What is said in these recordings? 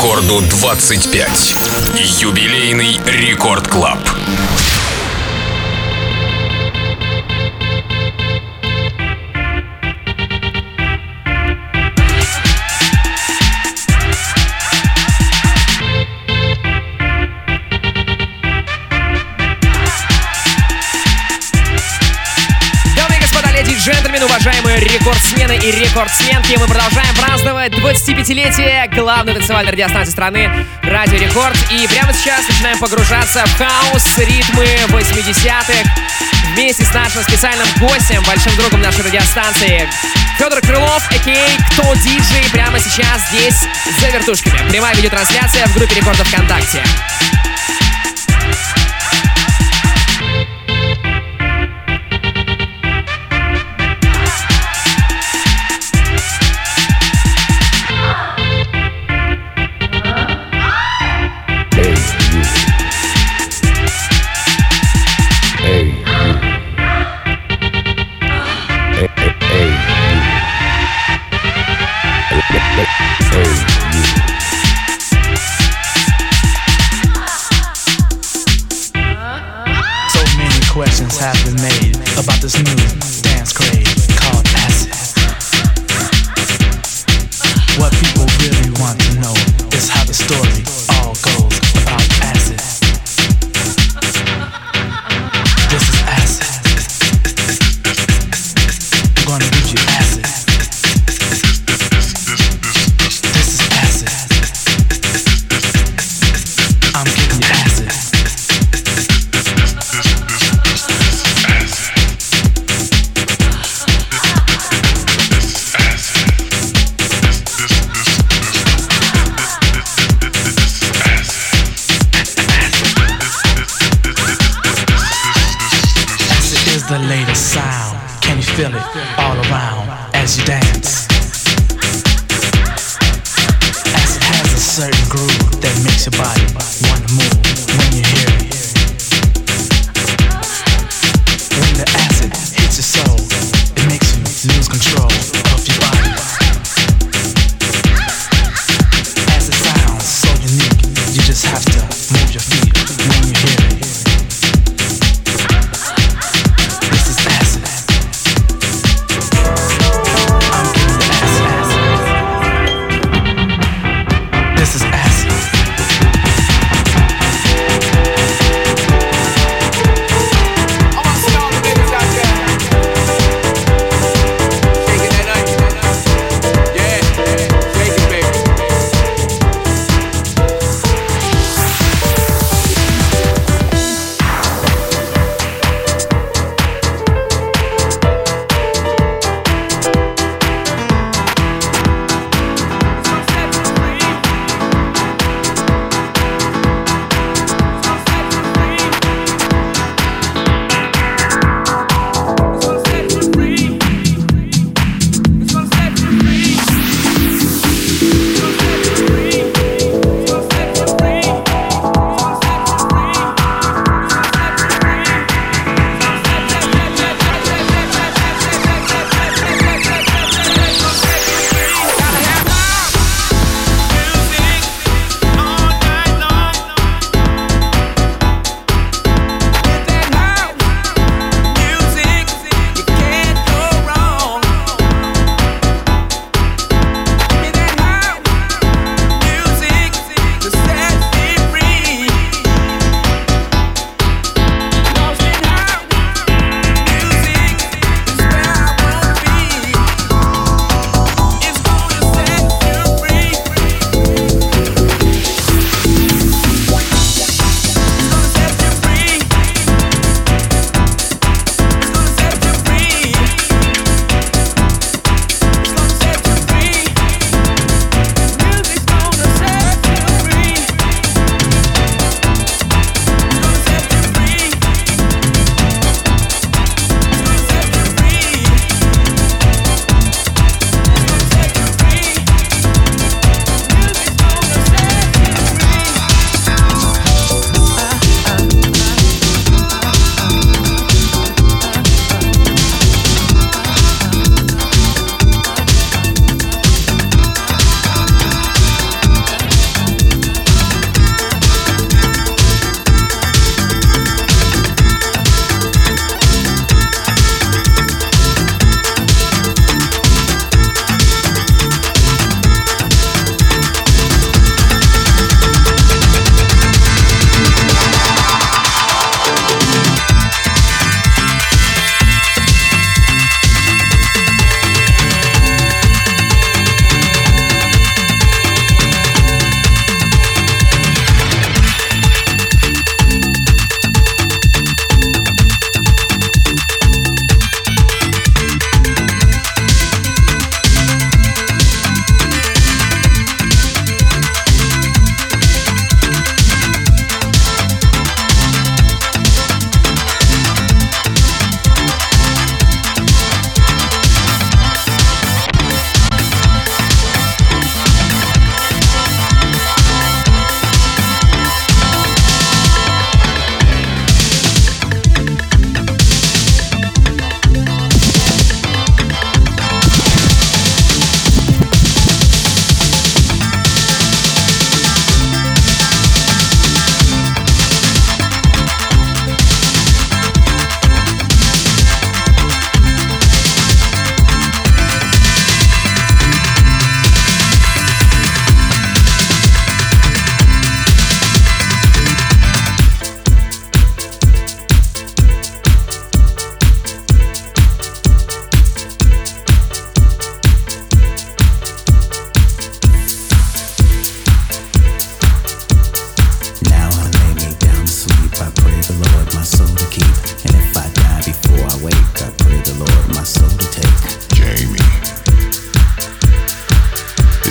Рекорду 25. Юбилейный Record Club. Рекордсмены и рекордсменки, мы продолжаем праздновать 25-летие главной танцевальной радиостанции страны Радио Рекорд. И прямо сейчас начинаем погружаться в хаос, ритмы 80-х вместе с нашим специальным гостем, большим другом нашей радиостанции Федор Крылов, а.к.а. Кто Диджей, прямо сейчас здесь за вертушками. Прямая видеотрансляция в группе Рекордов ВКонтакте.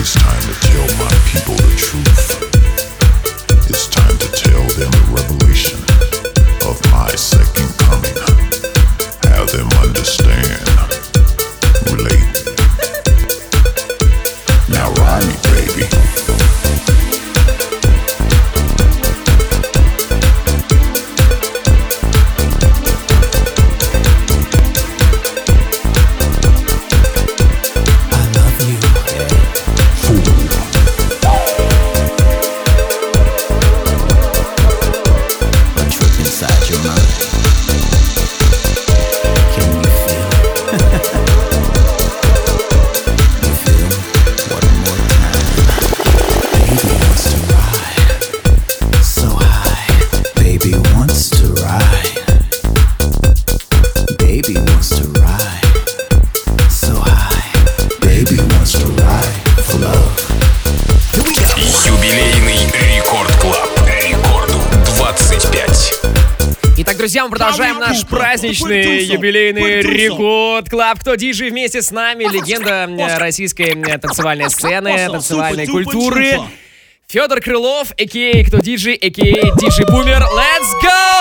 It's time to tell my people the truth. Праздничный юбилейный рекорд клаб. Кто диджей вместе с нами? Легенда российской танцевальной сцены, танцевальной культуры. Федор Крылов, а.к.а. Кто диджей, а.к.а. Диджей Бумер. Let's go!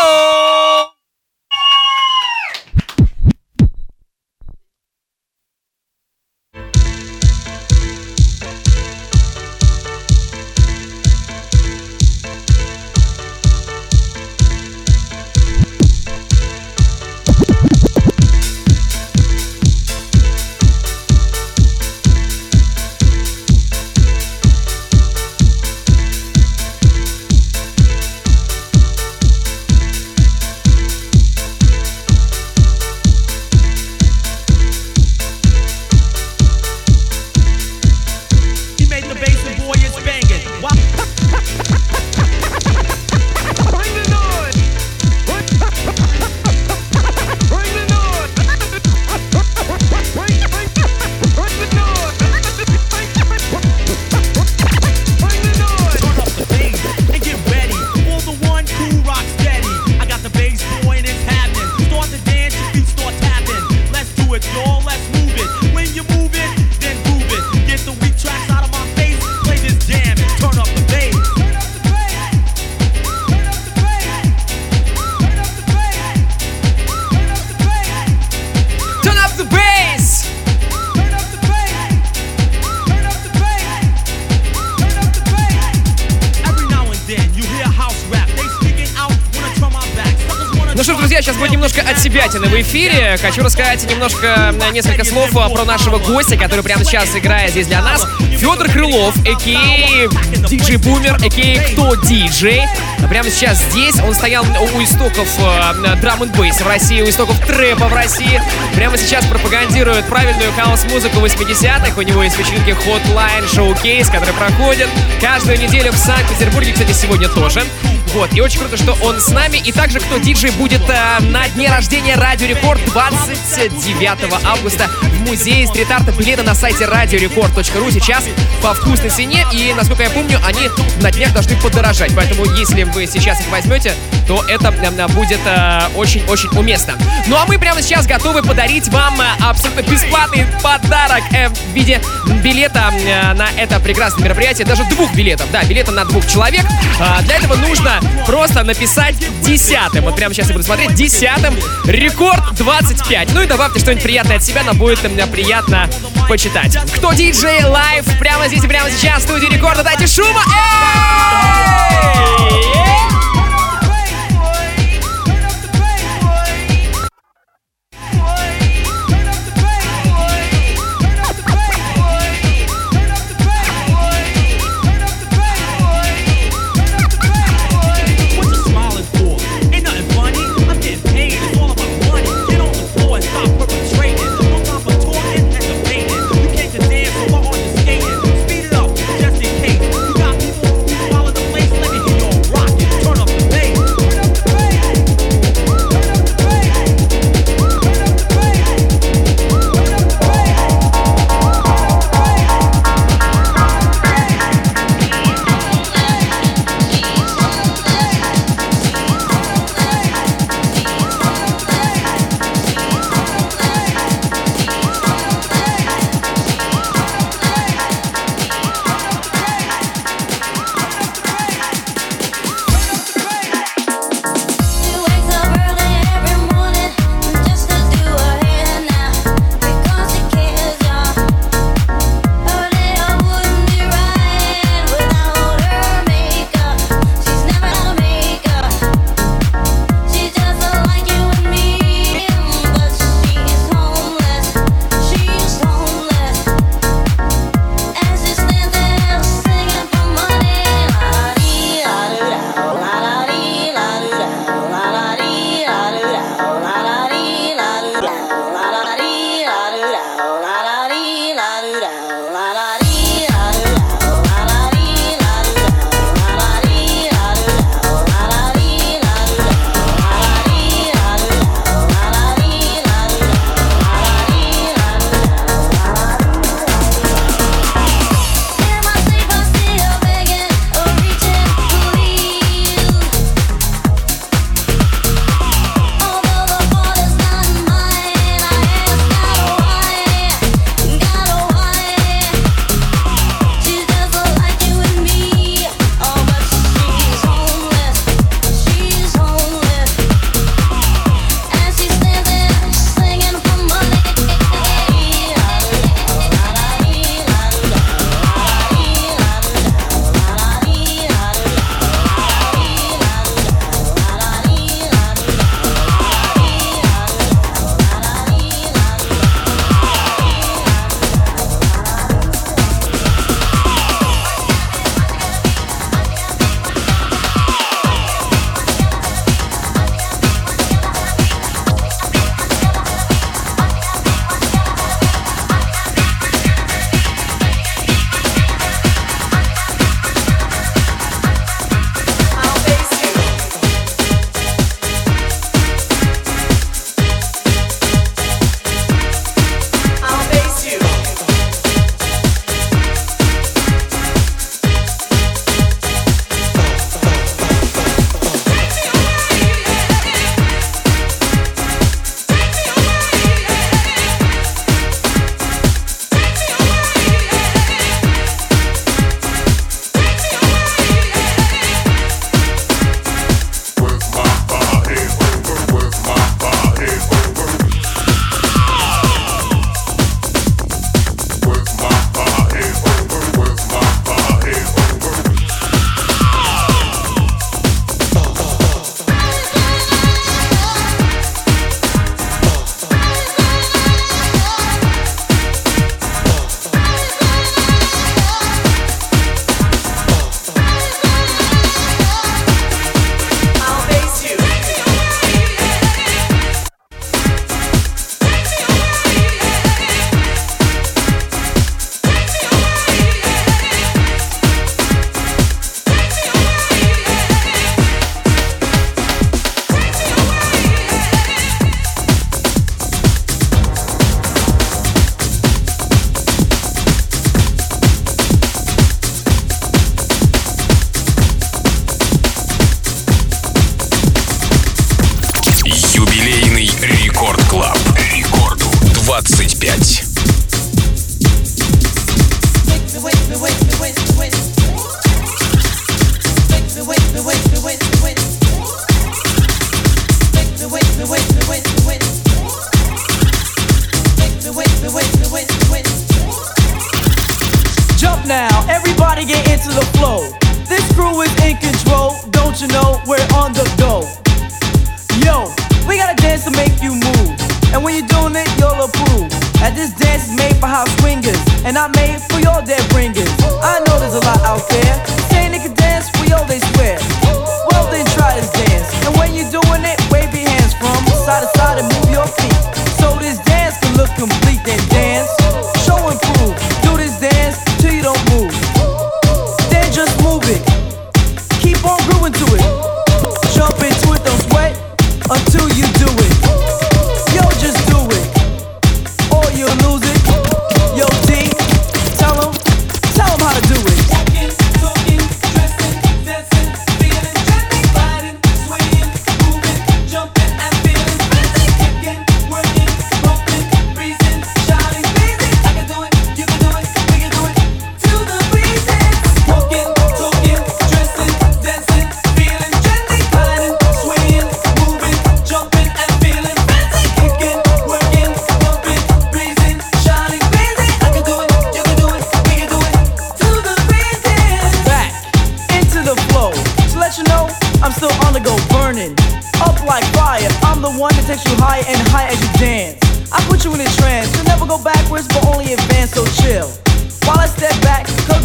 Хочу рассказать немножко, э, несколько слов э, про нашего гостя, который прямо сейчас играет здесь для нас. Федор Крылов, а.к.а. диджей Бумер, а.к.а. Кто диджей. Прямо сейчас здесь он стоял у истоков э, драм н в России, у истоков трэпа в России. Прямо сейчас пропагандирует правильную хаос-музыку 80-х. У него есть вечеринки Hotline Showcase, которые проходят каждую неделю в Санкт-Петербурге, кстати, сегодня тоже. Вот, и очень круто, что он с нами. И также, кто диджей будет э, на дне рождения Радио Рекорд 29 августа в музее стрит-арта. Билеты на сайте радиорекорд.ру сейчас по вкусной цене. И, насколько я помню, они на днях должны подорожать. Поэтому, если вы сейчас их возьмете, то это э, будет очень-очень э, уместно. Ну а мы прямо сейчас готовы подарить вам э, абсолютно бесплатный подарок э, в виде билета э, на это прекрасное мероприятие. Даже двух билетов. Да, билета на двух человек. Э, для этого нужно просто написать десятым. Вот прямо сейчас я буду смотреть. Десятым. Рекорд 25. Ну и добавьте что-нибудь приятное от себя, но будет мне приятно почитать. Кто DJ live прямо здесь и прямо сейчас в студии рекорда, дайте шума! Эй!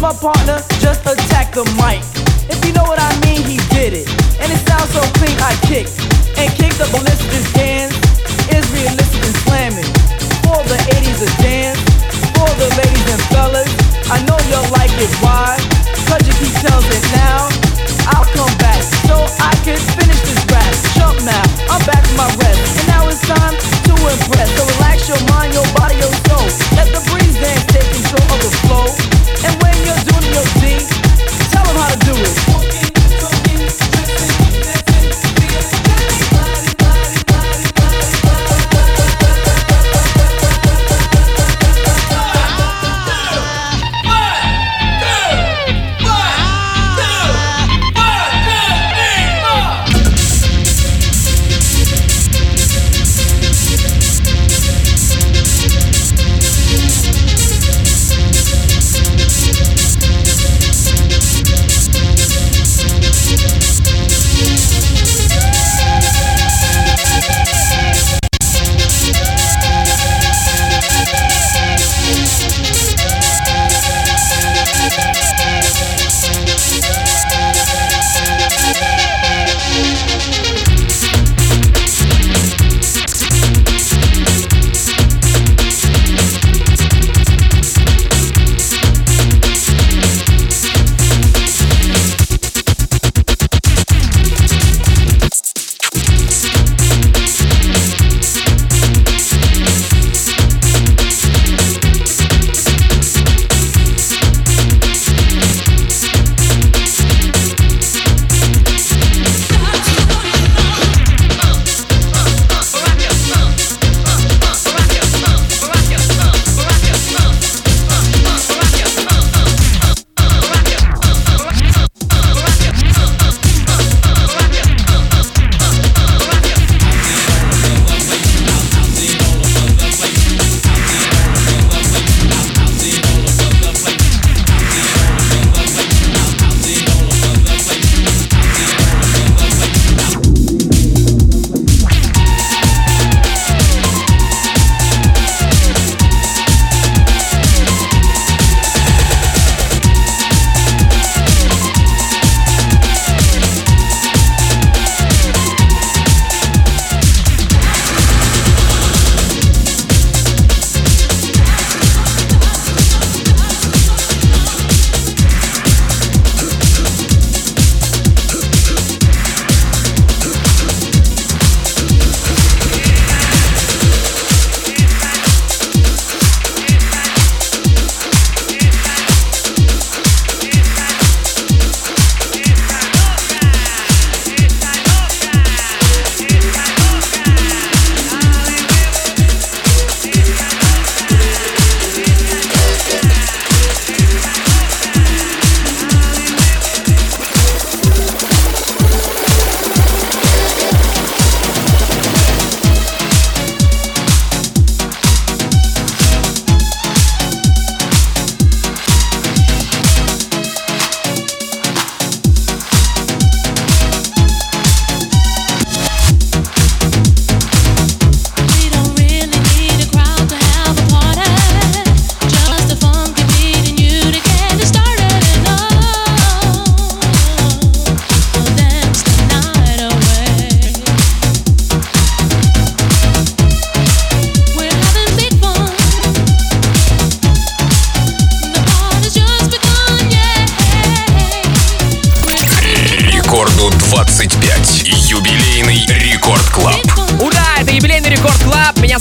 my partner just attacked the mic. If you know what I mean, he did it. And it sounds so clean, I kicked. And kicked up ballistic dance. Is realistic and slamming. All the 80s a dance for the ladies and fellas. I know you'll like it, why? Cause if he tells it now, I'll come back so I can finish this rap. Jump now, I'm back from my rest. And now it's time to impress. So relax your mind, your body, your soul. Let the breeze dance take control of the flow. And when you're doing your thing, tell them how to do it.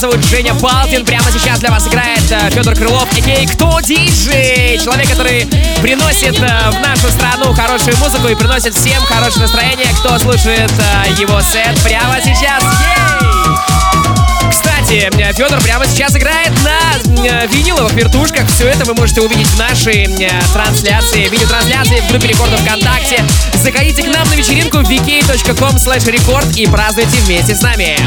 Зовут Женя Балкин. Прямо сейчас для вас играет э, Федор Крылов, а.к.а. Кто Диджей? Человек, который приносит э, в нашу страну хорошую музыку и приносит всем хорошее настроение, кто слушает э, его сет прямо сейчас. Ей! Кстати, Федор прямо сейчас играет на виниловых вертушках. Все это вы можете увидеть в нашей трансляции, видеотрансляции в группе рекордов ВКонтакте. Заходите к нам на вечеринку vk.com slash record и празднуйте вместе с нами.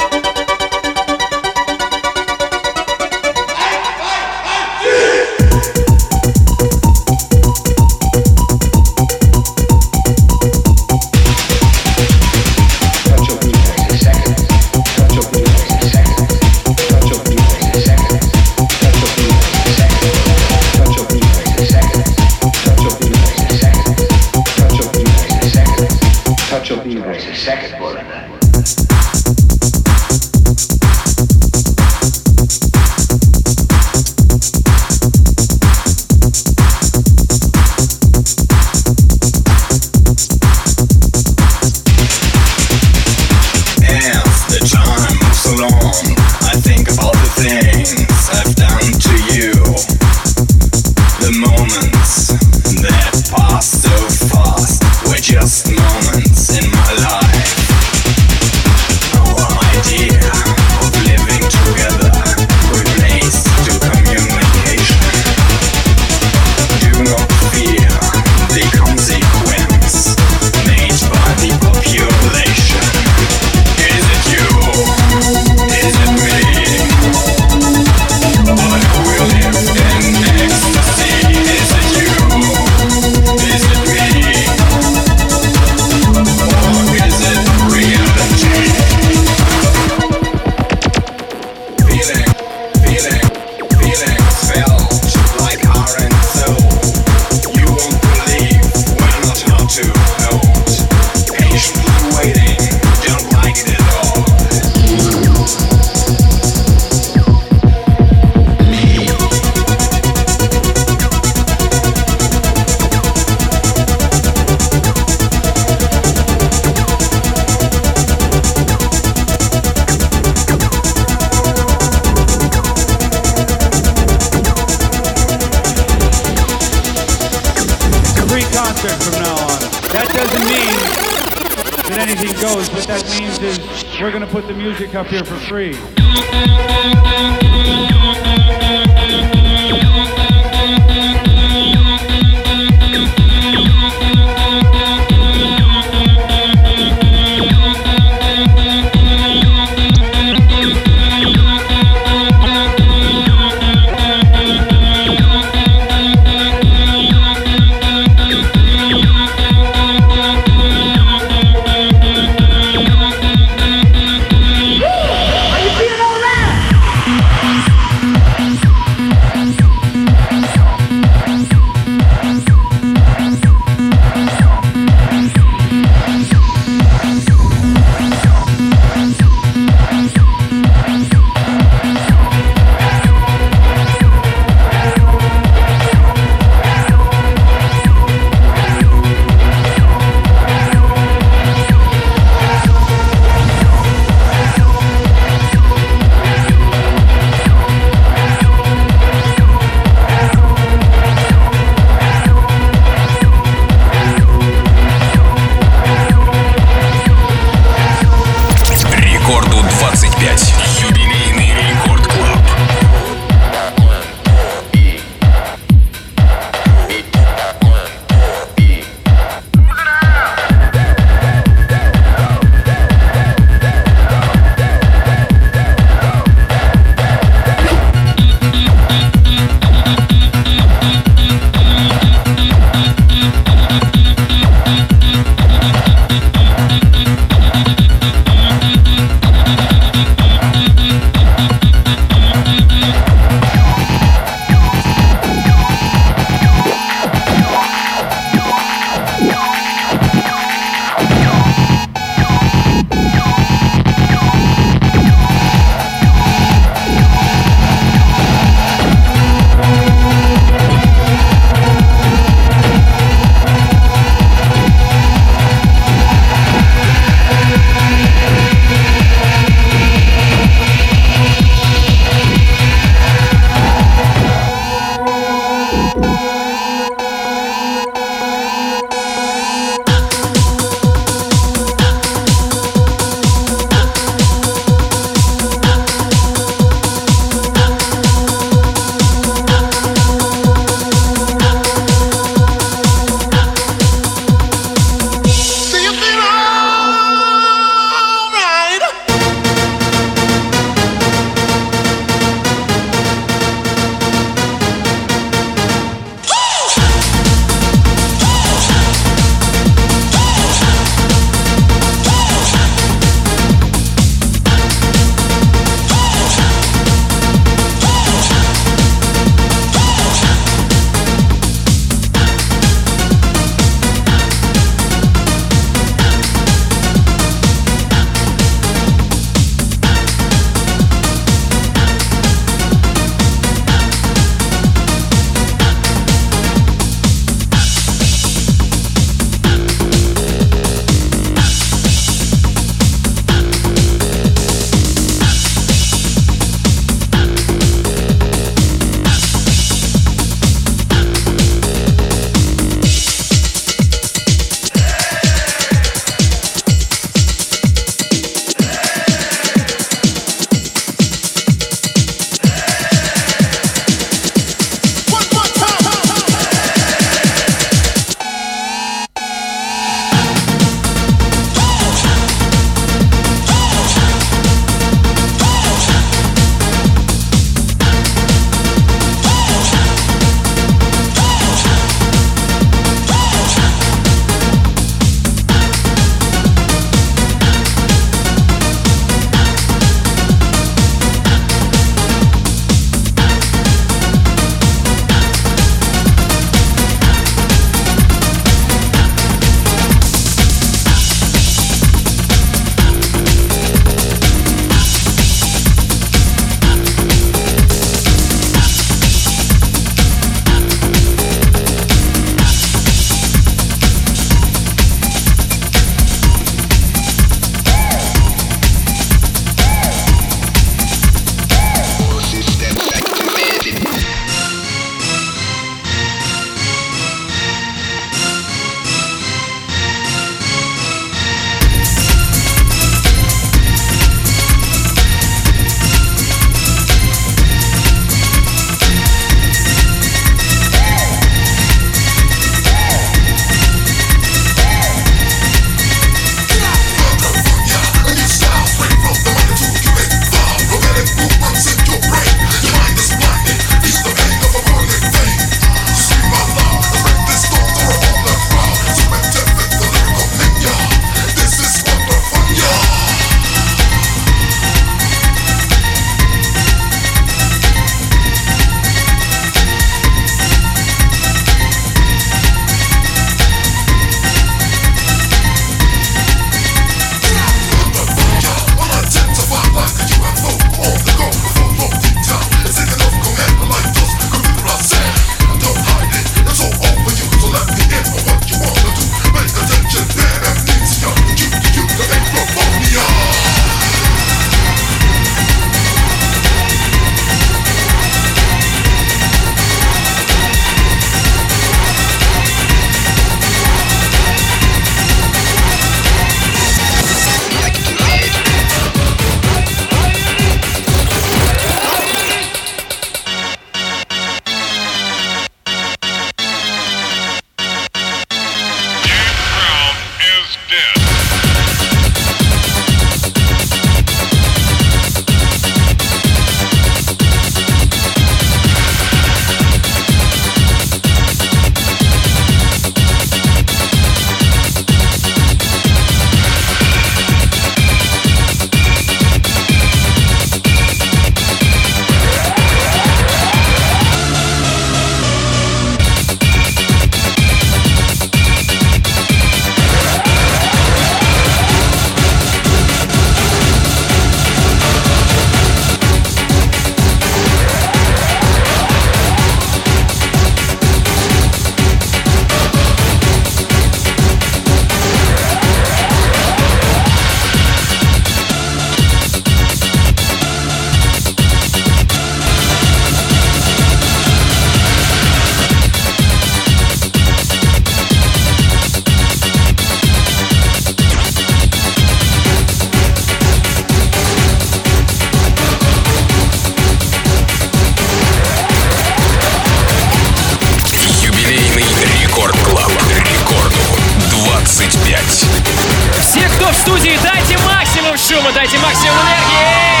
Студии. Дайте максимум шума, дайте максимум энергии.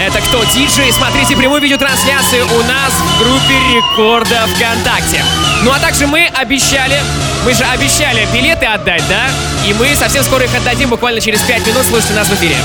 Это кто? Диджей. Смотрите прямую видеотрансляцию у нас в группе Рекорда ВКонтакте. Ну а также мы обещали, мы же обещали билеты отдать, да? И мы совсем скоро их отдадим, буквально через 5 минут. Слушайте нас в эфире.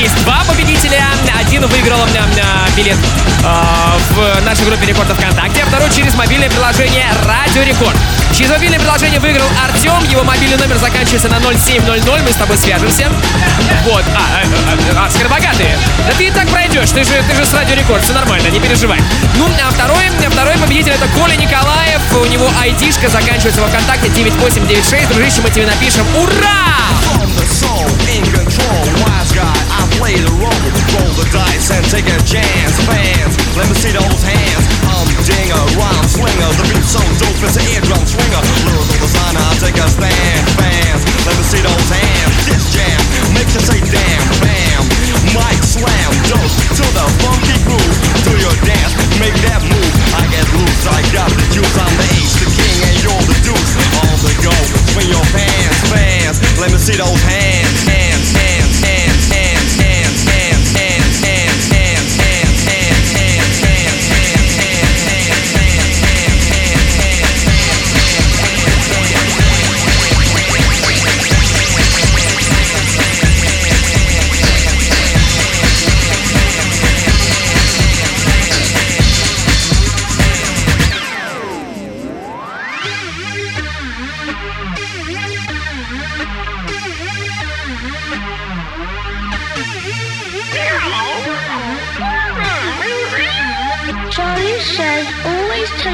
Есть два победителя. Один выиграл м, билет а, в нашей группе Рекорда ВКонтакте, а второй через мобильное приложение Радио Рекорд. Через мобильное приложение выиграл Артем. Его мобильный номер заканчивается на 0700. Мы с тобой свяжемся. Вот. А, а, а, а, скоробогатые. Да ты и так пройдешь. Ты же, ты же с Радио Рекорд. Все нормально, не переживай. Ну, а второй, второй победитель это Коля Николаев. У него айдишка заканчивается во ВКонтакте 9896. Дружище, мы тебе напишем. Ура! Guy, I play the role. Roll the dice and take a chance. Fans, let me see those hands. I'm dinger, rhyme slinger. The beat so dope, it's an eardrum swinger. Lyrical designer, I take a stand. Fans, let me see those hands. This jam makes you say damn, bam. Mic slam, dose to the funky groove. Do your dance, make that move. I get loose, I got the juice. I'm the ace, the king, and you're the deuce. On the go, swing your pants, fans. Let me see those hands, hands, hands,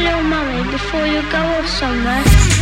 your mummy before you go off somewhere.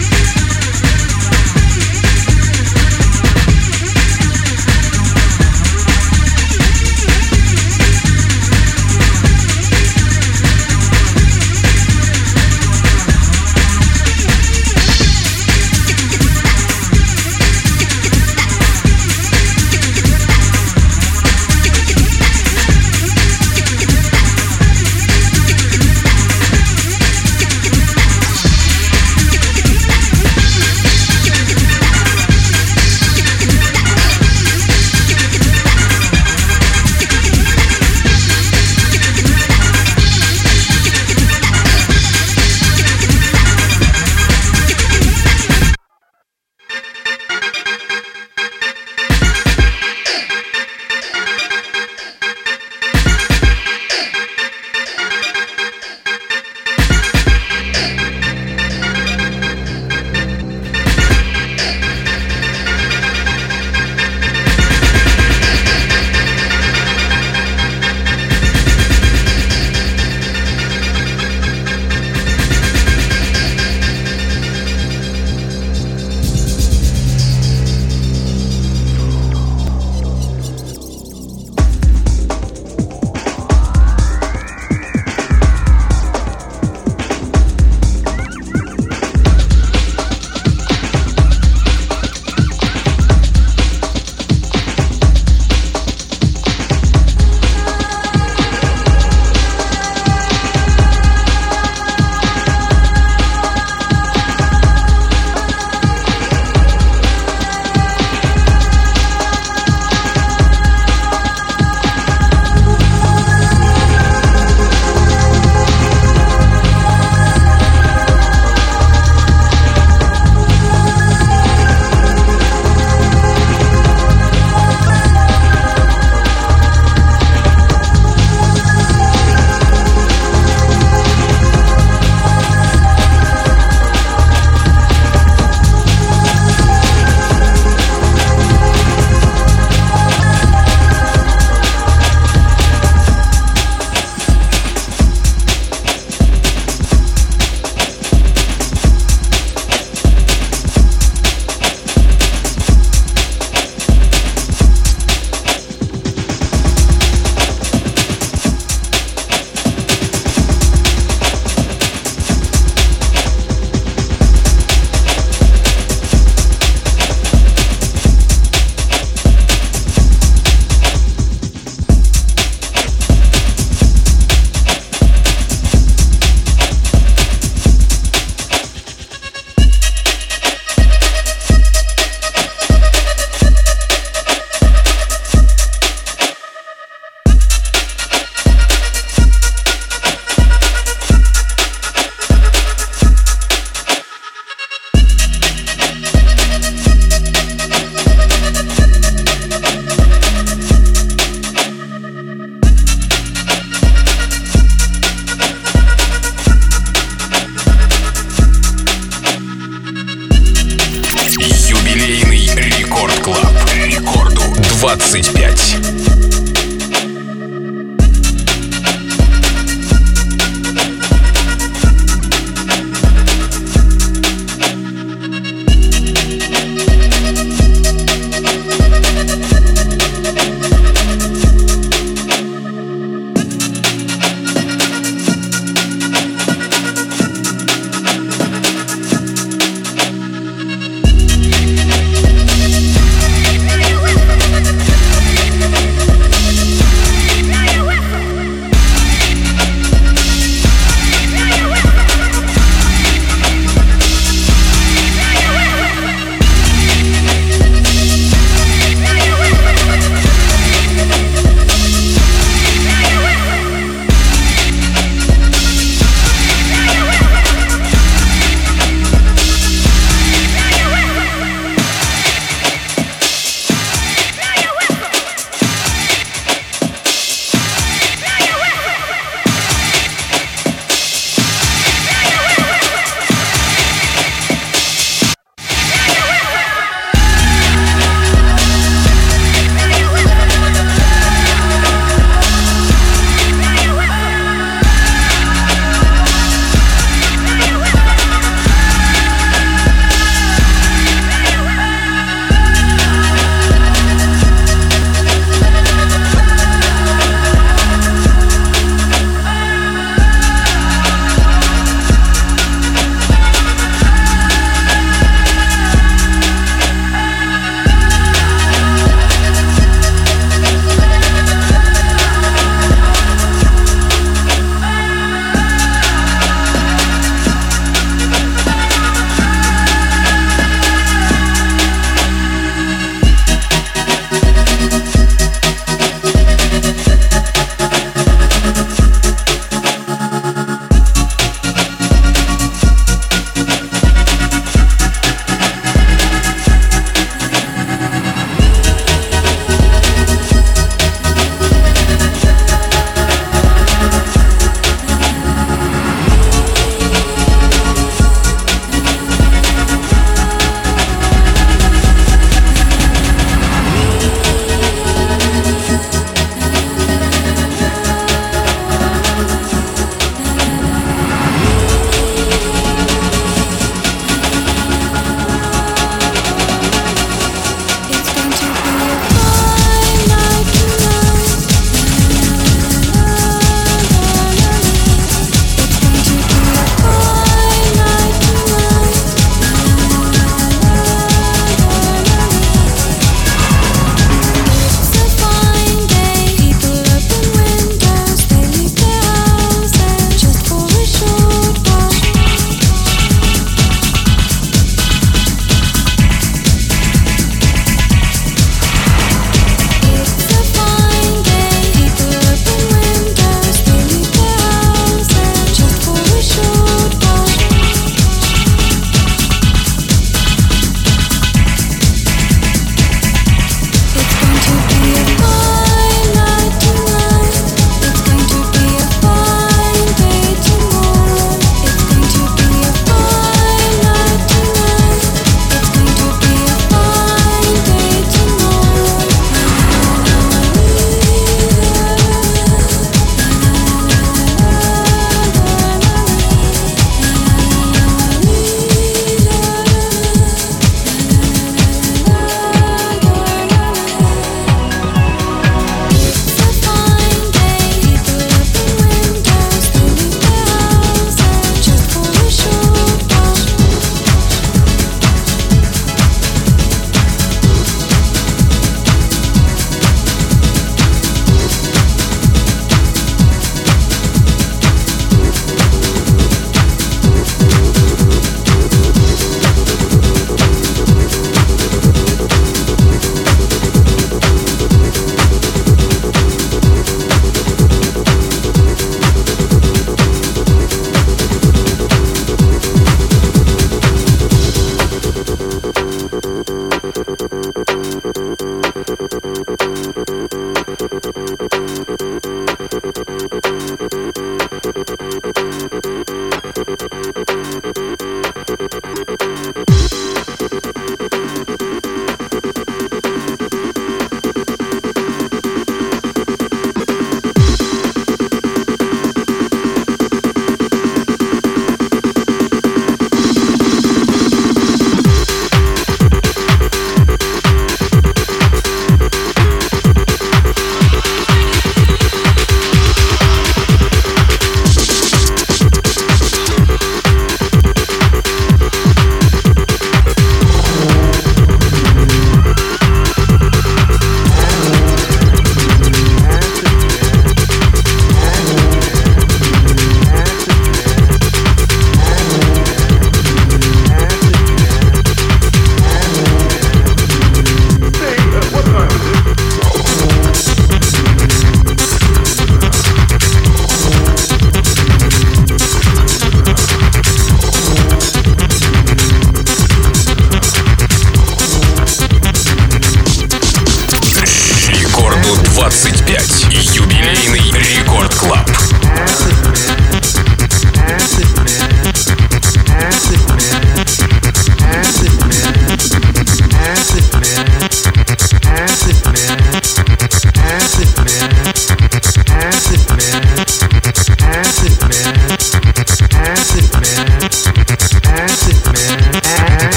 Thank you.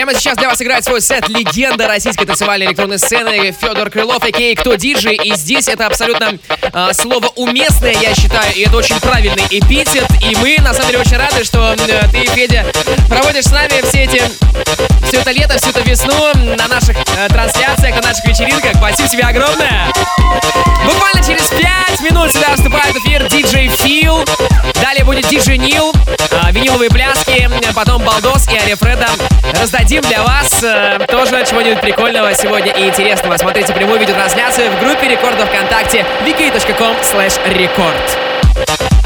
Прямо сейчас для вас играет свой сет легенда российской танцевальной электронной сцены Федор Крылов, а.к.а. Кто Диджей. И здесь это абсолютно э, слово уместное, я считаю, и это очень правильный эпитет. И мы, на самом деле, очень рады, что э, ты, Федя, проводишь с нами все эти все это лето, всю эту весну на наших э, трансляциях, на наших вечеринках. Спасибо тебе огромное. Буквально через 5 минут сюда вступает эфир диджей Фил. Далее будет диджей Нил, э, виниловые пляски, потом Балдос и Арифреда. Раздадим для вас э, тоже чего-нибудь прикольного сегодня и интересного. Смотрите прямую видеотрансляцию в группе рекордов ВКонтакте wiki.com slash record.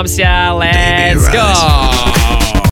Готовится. Мы,